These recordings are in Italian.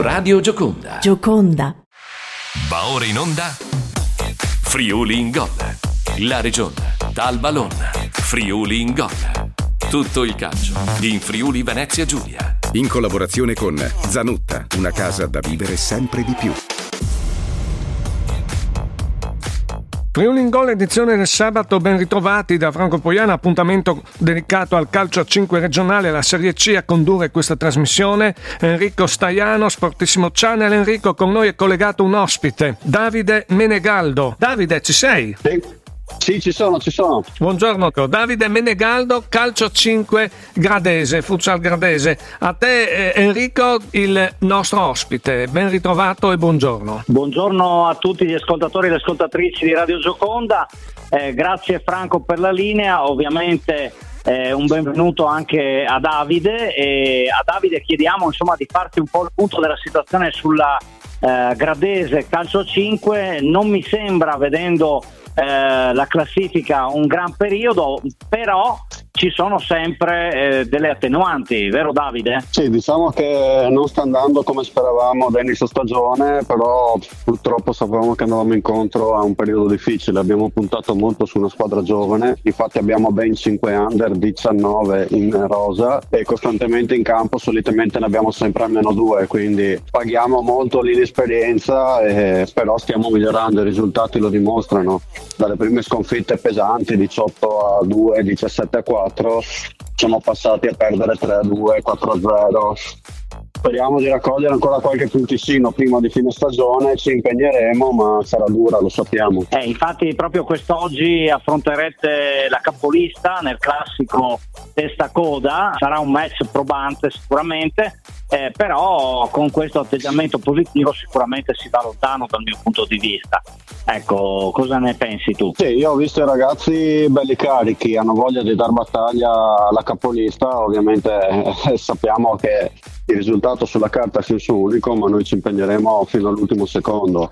Radio Gioconda. Gioconda. Va ora in onda. Friuli in gol. La regione. Dal Ballon. Friuli in gol. Tutto il calcio in Friuli Venezia Giulia. In collaborazione con Zanutta, una casa da vivere sempre di più. Friuli edizione del sabato, ben ritrovati da Franco Poiana, appuntamento dedicato al calcio a 5 regionale, alla Serie C a condurre questa trasmissione. Enrico Staiano, Sportissimo Channel. Enrico, con noi è collegato un ospite, Davide Menegaldo. Davide, ci sei? Sì. Sì, ci sono, ci sono. Buongiorno, Davide Menegaldo, calcio 5 gradese, futsal gradese. A te eh, Enrico, il nostro ospite. Ben ritrovato e buongiorno. Buongiorno a tutti gli ascoltatori e le ascoltatrici di Radio Gioconda. Eh, grazie Franco per la linea, ovviamente eh, un benvenuto anche a Davide e a Davide chiediamo insomma di farti un po' il punto della situazione sulla eh, gradese calcio 5. Non mi sembra vedendo eh, la classifica un gran periodo, però ci sono sempre eh, delle attenuanti, vero Davide? Sì, diciamo che non sta andando come speravamo da inizio stagione, però purtroppo sapevamo che andavamo incontro a un periodo difficile, abbiamo puntato molto su una squadra giovane, infatti abbiamo ben 5 under 19 in rosa e costantemente in campo solitamente ne abbiamo sempre almeno due, quindi paghiamo molto l'inesperienza, e, però stiamo migliorando, i risultati lo dimostrano, dalle prime sconfitte pesanti 18 a 2, 17 a 4 4 siamo passati a perdere 3-2, 4-0. Speriamo di raccogliere ancora qualche punticino prima di fine stagione, ci impegneremo, ma sarà dura, lo sappiamo. Eh, infatti proprio quest'oggi affronterete la capolista nel classico testa coda, sarà un match probante sicuramente, eh, però con questo atteggiamento positivo sicuramente si va lontano dal mio punto di vista. Ecco, cosa ne pensi tu? Sì, io ho visto i ragazzi belli carichi, hanno voglia di dar battaglia alla capolista, ovviamente eh, sappiamo che il risultato sulla carta è senso unico, ma noi ci impegneremo fino all'ultimo secondo.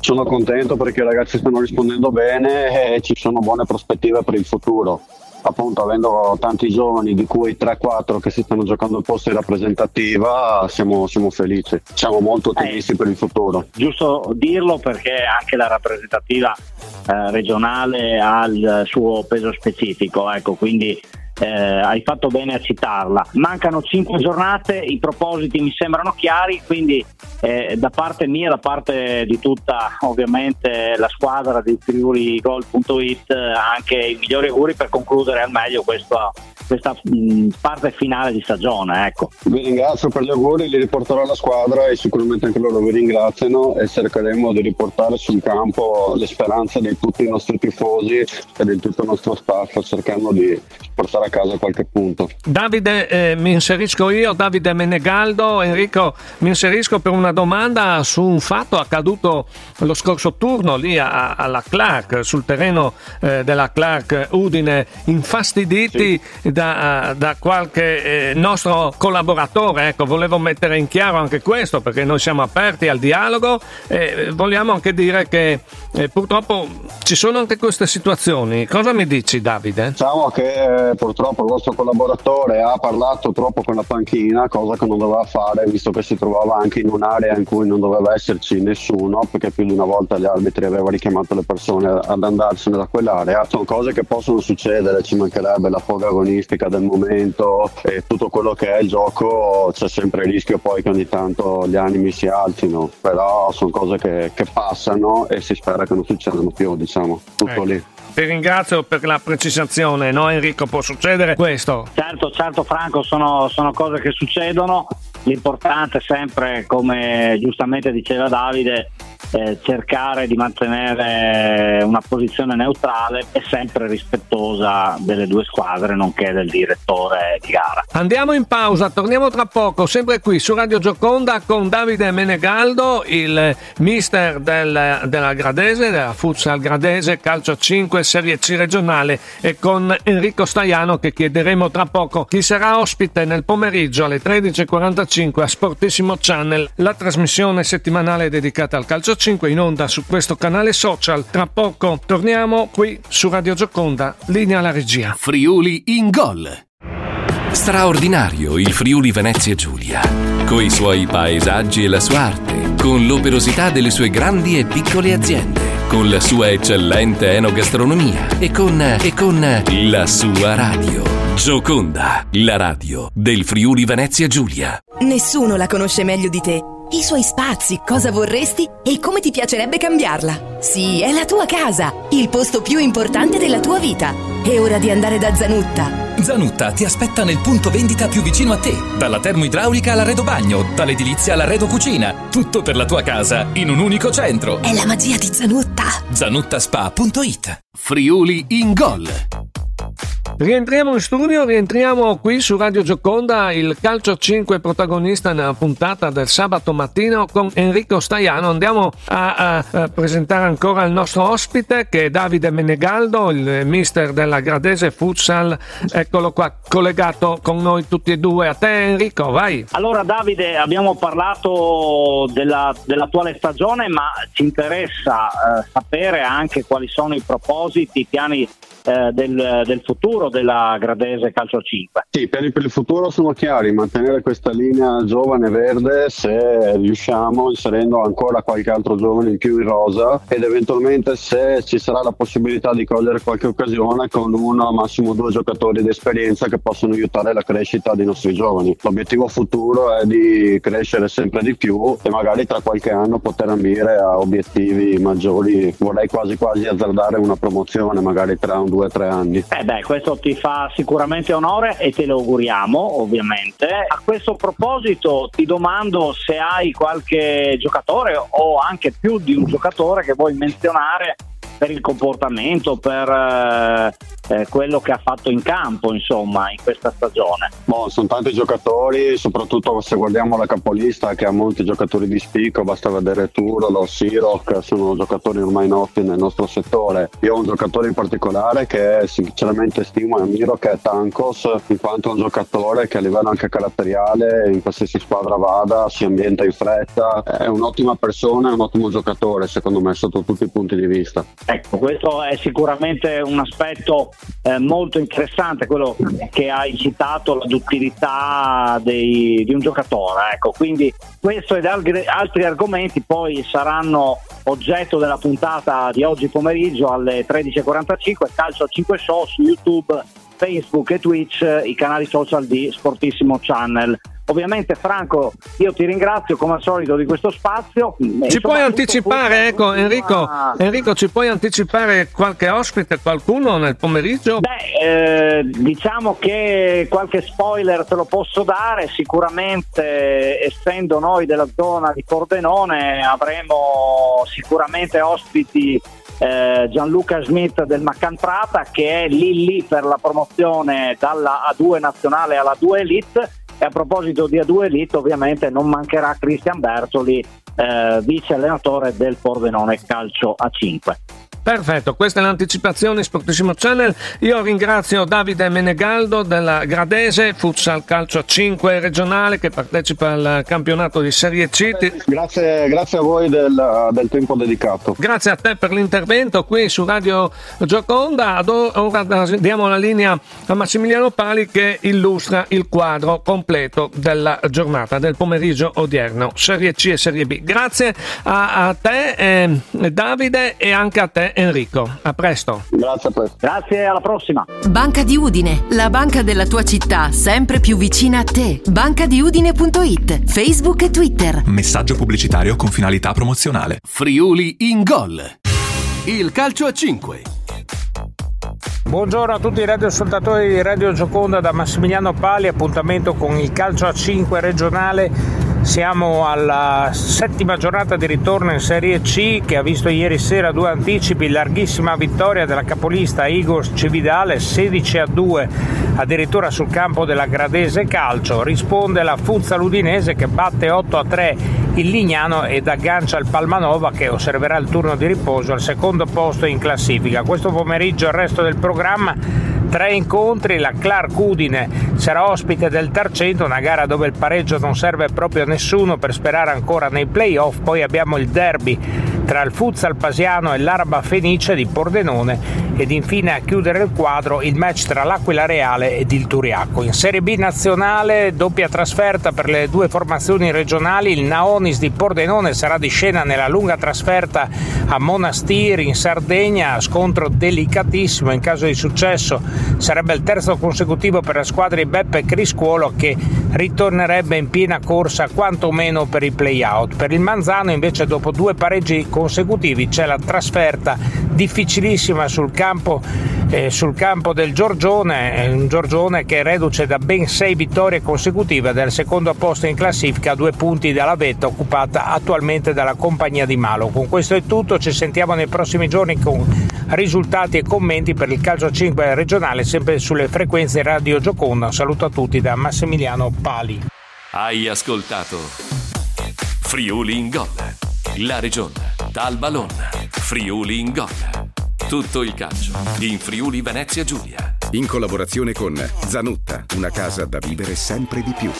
Sono contento perché i ragazzi stanno rispondendo bene e ci sono buone prospettive per il futuro appunto avendo tanti giovani di cui 3-4 che si stanno giocando il posto in rappresentativa siamo, siamo felici, siamo molto ottimisti eh, per il futuro. Giusto dirlo perché anche la rappresentativa eh, regionale ha il suo peso specifico, ecco, quindi eh, hai fatto bene a citarla. Mancano 5 giornate, i propositi mi sembrano chiari, quindi eh, da parte mia, da parte di tutta ovviamente la squadra di friuligol.it, anche i migliori auguri per concludere al meglio questo questa mh, parte finale di stagione. Ecco. Vi ringrazio per gli auguri, li riporterò alla squadra e sicuramente anche loro vi ringraziano e cercheremo di riportare sul campo le speranze di tutti i nostri tifosi e di tutto il nostro staff cercando di portare a casa qualche punto. Davide, eh, mi inserisco io, Davide Menegaldo. Enrico, mi inserisco per una domanda su un fatto accaduto lo scorso turno lì a, alla Clark, sul terreno eh, della Clark Udine, infastiditi sì da, da qualche eh, nostro collaboratore. Ecco, volevo mettere in chiaro anche questo perché noi siamo aperti al dialogo e vogliamo anche dire che eh, purtroppo ci sono anche queste situazioni. Cosa mi dici Davide? Diciamo che eh, purtroppo il vostro collaboratore ha parlato troppo con la panchina, cosa che non doveva fare visto che si trovava anche in un'area in cui non doveva esserci nessuno perché più di una volta gli arbitri avevano richiamato le persone ad andarsene da quell'area. Sono cose che possono succedere, ci mancherebbe la foga agonistica agonistica del momento e tutto quello che è il gioco c'è sempre il rischio poi che ogni tanto gli animi si alzino, però sono cose che, che passano e si spera che non succedano più, diciamo, tutto ecco. lì. Ti ringrazio per la precisazione, no Enrico? Può succedere questo? Certo, certo Franco, sono, sono cose che succedono. L'importante sempre, come giustamente diceva Davide, eh, cercare di mantenere una posizione neutrale e sempre rispettosa delle due squadre, nonché del direttore di gara. Andiamo in pausa, torniamo tra poco, sempre qui su Radio Gioconda con Davide Menegaldo, il mister del, della Gradese, della Futsal Gradese, Calcio 5, Serie C regionale e con Enrico Staiano che chiederemo tra poco chi sarà ospite nel pomeriggio alle 13.45 a Sportissimo Channel, la trasmissione settimanale dedicata al calcio 5 in onda su questo canale social. Tra poco torniamo qui su Radio Gioconda, linea alla regia. Friuli in gol. Straordinario il Friuli Venezia Giulia, coi suoi paesaggi e la sua arte, con l'operosità delle sue grandi e piccole aziende, con la sua eccellente enogastronomia e con, e con la sua radio. Gioconda, la radio del Friuli Venezia Giulia. Nessuno la conosce meglio di te. I suoi spazi, cosa vorresti e come ti piacerebbe cambiarla. Sì, è la tua casa, il posto più importante della tua vita. È ora di andare da Zanutta. Zanutta ti aspetta nel punto vendita più vicino a te. Dalla termoidraulica all'arredo bagno, dall'edilizia all'arredo cucina. Tutto per la tua casa in un unico centro. È la magia di Zanutta. Zanuttaspa.it Friuli in gol. Rientriamo in studio, rientriamo qui su Radio Gioconda, il calcio 5 protagonista nella puntata del sabato mattino con Enrico Staiano. Andiamo a, a, a presentare ancora il nostro ospite che è Davide Menegaldo, il mister della Gradese Futsal. Eccolo qua, collegato con noi tutti e due. A te Enrico, vai. Allora Davide, abbiamo parlato della, dell'attuale stagione, ma ci interessa eh, sapere anche quali sono i propositi, i piani eh, del, del, futuro della Gradese Calcio 5? Sì, per il, per il, futuro sono chiari, mantenere questa linea giovane verde se riusciamo, inserendo ancora qualche altro giovane in più in rosa ed eventualmente se ci sarà la possibilità di cogliere qualche occasione con uno, massimo due giocatori di esperienza che possono aiutare la crescita dei nostri giovani. L'obiettivo futuro è di crescere sempre di più e magari tra qualche anno poter ambire a obiettivi maggiori. Vorrei quasi quasi azzardare una promozione magari tra un due o tre anni. Eh beh, questo ti fa sicuramente onore e te lo auguriamo ovviamente. A questo proposito ti domando se hai qualche giocatore o anche più di un giocatore che vuoi menzionare per il comportamento, per eh, eh, quello che ha fatto in campo insomma in questa stagione. Boh, sono tanti giocatori, soprattutto se guardiamo la capolista che ha molti giocatori di spicco, basta vedere Turolo, Siroc, sono giocatori ormai noti nel nostro settore. Io ho un giocatore in particolare che sinceramente stimo e ammiro che è Tankos, in quanto è un giocatore che a livello anche caratteriale in qualsiasi squadra vada si ambienta in fretta, è un'ottima persona, è un ottimo giocatore secondo me sotto tutti i punti di vista. Ecco, questo è sicuramente un aspetto eh, molto interessante, quello che hai citato, la duttilità dei, di un giocatore. Ecco, quindi questo ed altri argomenti poi saranno oggetto della puntata di oggi pomeriggio alle 13.45, Calcio 5 Show su YouTube, Facebook e Twitch, i canali social di Sportissimo Channel. Ovviamente Franco, io ti ringrazio come al solito di questo spazio. Ci puoi anticipare, ecco Enrico, una... Enrico, ci puoi anticipare qualche ospite, qualcuno nel pomeriggio? Beh, eh, diciamo che qualche spoiler te lo posso dare, sicuramente essendo noi della zona di Pordenone avremo sicuramente ospiti eh, Gianluca Smith del Maccantrata che è lì lì per la promozione dalla A2 nazionale alla 2 Elite e a proposito di A2 Elite, ovviamente non mancherà Cristian Bertoli, eh, vice allenatore del Pordenone Calcio A5. Perfetto, questa è l'anticipazione Sportissimo Channel. Io ringrazio Davide Menegaldo della Gradese Futsal Calcio 5 regionale che partecipa al campionato di Serie C. Grazie, grazie a voi del, del, tempo dedicato. Grazie a te per l'intervento qui su Radio Gioconda. Ora diamo la linea a Massimiliano Pali che illustra il quadro completo della giornata del pomeriggio odierno, Serie C e Serie B. Grazie a, a te eh, Davide e anche a te Enrico. A presto. Grazie a presto. Grazie, alla prossima. Banca di Udine, la banca della tua città, sempre più vicina a te. Bancadiudine.it, Facebook e Twitter. Messaggio pubblicitario con finalità promozionale. Friuli in gol. Il calcio a 5. Buongiorno a tutti i radioascoltatori di Radio Gioconda da Massimiliano Pali, appuntamento con il calcio a 5 regionale siamo alla settima giornata di ritorno in Serie C che ha visto ieri sera due anticipi, larghissima vittoria della capolista Igor Cividale 16 a 2 addirittura sul campo della Gradese Calcio, risponde la Fuzza Ludinese che batte 8 a 3 il Lignano ed aggancia il Palmanova che osserverà il turno di riposo al secondo posto in classifica. Questo pomeriggio il resto del programma tre incontri, la Clark Udine sarà ospite del Tarcento, una gara dove il pareggio non serve proprio a nessuno per sperare ancora nei playoff, poi abbiamo il derby tra il Futsal Pasiano e l'Araba Fenice di Pordenone ed infine a chiudere il quadro il match tra l'Aquila Reale ed il Turiacco. In Serie B nazionale doppia trasferta per le due formazioni regionali, il Naonis di Pordenone sarà di scena nella lunga trasferta a Monastir in Sardegna, scontro delicatissimo in caso di successo sarebbe il terzo consecutivo per la squadra di Beppe Criscuolo che ritornerebbe in piena corsa quantomeno per i play-out. Per il Manzano invece dopo due pareggi consecutivi c'è la trasferta difficilissima sul campo, eh, sul campo del Giorgione, un Giorgione che reduce da ben sei vittorie consecutive del secondo posto in classifica a due punti dalla vetta occupata attualmente dalla compagnia di Malo. Con questo è tutto, ci sentiamo nei prossimi giorni con risultati e commenti per il calcio 5 regionale sempre sulle frequenze Radio Gioconda. Saluto a tutti da Massimiliano Pali. Hai ascoltato Friuli in gol. La regione dal Balon. Friuli in gol. Tutto il calcio in Friuli Venezia Giulia. In collaborazione con Zanutta, una casa da vivere sempre di più.